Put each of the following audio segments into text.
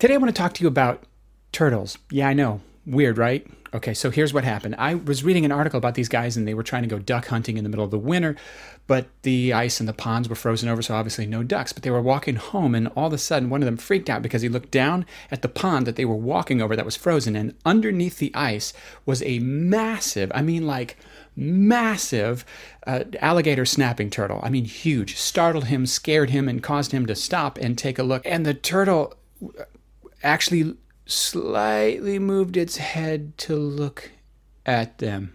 Today I want to talk to you about turtles. Yeah, I know. Weird, right? Okay, so here's what happened. I was reading an article about these guys and they were trying to go duck hunting in the middle of the winter, but the ice and the ponds were frozen over, so obviously no ducks. But they were walking home and all of a sudden one of them freaked out because he looked down at the pond that they were walking over that was frozen and underneath the ice was a massive, I mean like massive uh, alligator snapping turtle. I mean huge. Startled him, scared him and caused him to stop and take a look. And the turtle actually slightly moved its head to look at them.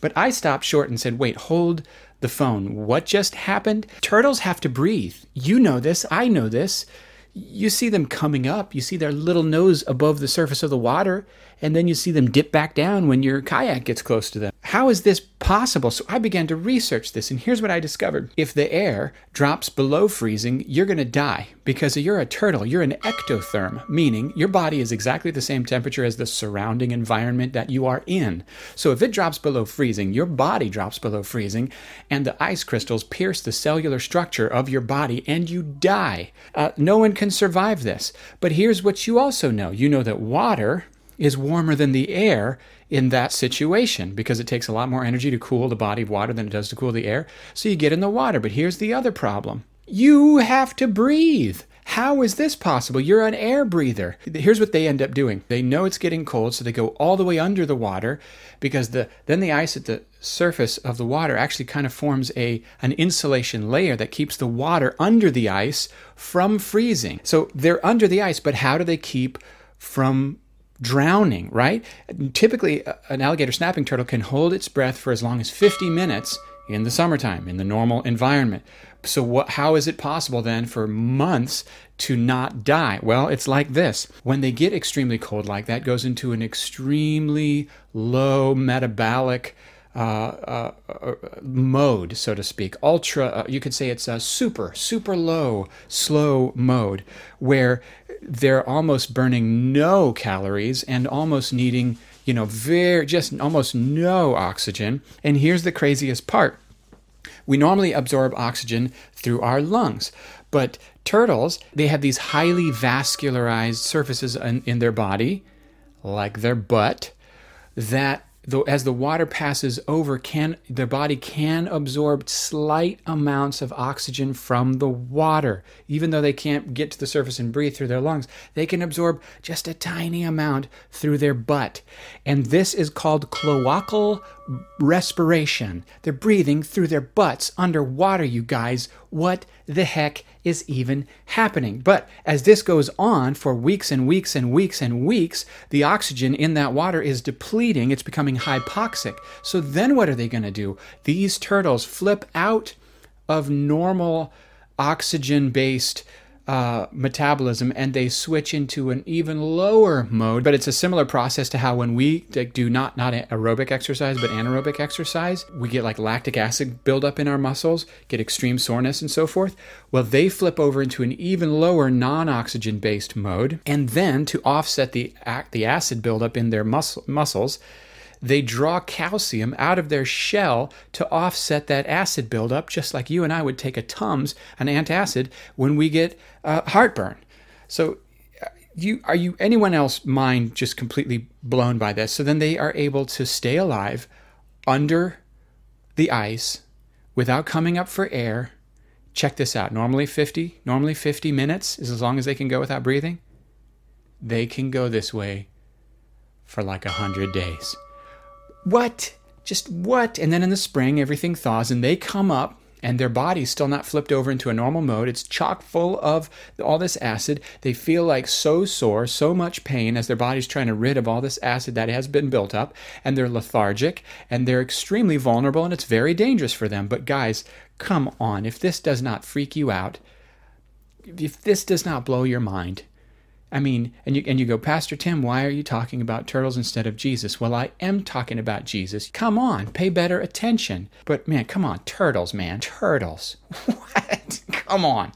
But I stopped short and said, Wait, hold the phone. What just happened? Turtles have to breathe. You know this. I know this. You see them coming up. You see their little nose above the surface of the water, and then you see them dip back down when your kayak gets close to them. How is this possible? So I began to research this, and here's what I discovered. If the air drops below freezing, you're going to die because you're a turtle. You're an ectotherm, meaning your body is exactly the same temperature as the surrounding environment that you are in. So if it drops below freezing, your body drops below freezing, and the ice crystals pierce the cellular structure of your body, and you die. Uh, no one can survive this. But here's what you also know you know that water is warmer than the air in that situation because it takes a lot more energy to cool the body of water than it does to cool the air. So you get in the water. But here's the other problem you have to breathe. How is this possible? You're an air breather. Here's what they end up doing. They know it's getting cold, so they go all the way under the water because the then the ice at the surface of the water actually kind of forms a an insulation layer that keeps the water under the ice from freezing. So they're under the ice, but how do they keep from drowning, right? Typically, an alligator snapping turtle can hold its breath for as long as 50 minutes in the summertime, in the normal environment. So, what, how is it possible then for months to not die? Well, it's like this. When they get extremely cold like that, goes into an extremely low metabolic uh, uh, uh, mode, so to speak. Ultra, uh, you could say it's a super, super low, slow mode where they're almost burning no calories and almost needing, you know, very, just almost no oxygen. And here's the craziest part we normally absorb oxygen through our lungs, but turtles, they have these highly vascularized surfaces in, in their body, like their butt, that though as the water passes over can their body can absorb slight amounts of oxygen from the water. Even though they can't get to the surface and breathe through their lungs they can absorb just a tiny amount through their butt. And this is called cloacal respiration they're breathing through their butts underwater you guys what the heck is even happening but as this goes on for weeks and weeks and weeks and weeks the oxygen in that water is depleting it's becoming hypoxic. So then what are they going to do? These turtles flip out of normal oxygen based uh, metabolism and they switch into an even lower mode. But it's a similar process to how when we do not not aerobic exercise but anaerobic exercise, we get like lactic acid buildup in our muscles, get extreme soreness and so forth. Well, they flip over into an even lower non-oxygen based mode, and then to offset the the acid buildup in their muscle, muscles they draw calcium out of their shell to offset that acid buildup, just like you and I would take a Tums, an antacid, when we get uh, heartburn. So, uh, you are you anyone else mind just completely blown by this? So then they are able to stay alive under the ice without coming up for air. Check this out. Normally 50, normally 50 minutes is as long as they can go without breathing. They can go this way for like a hundred days. What? Just what? And then in the spring, everything thaws and they come up and their body's still not flipped over into a normal mode. It's chock full of all this acid. They feel like so sore, so much pain as their body's trying to rid of all this acid that has been built up, and they're lethargic and they're extremely vulnerable, and it's very dangerous for them. But guys, come on, if this does not freak you out, if this does not blow your mind, I mean, and you and you go, Pastor Tim, why are you talking about turtles instead of Jesus? Well, I am talking about Jesus. Come on, pay better attention. But man, come on, turtles, man, turtles. What? Come on.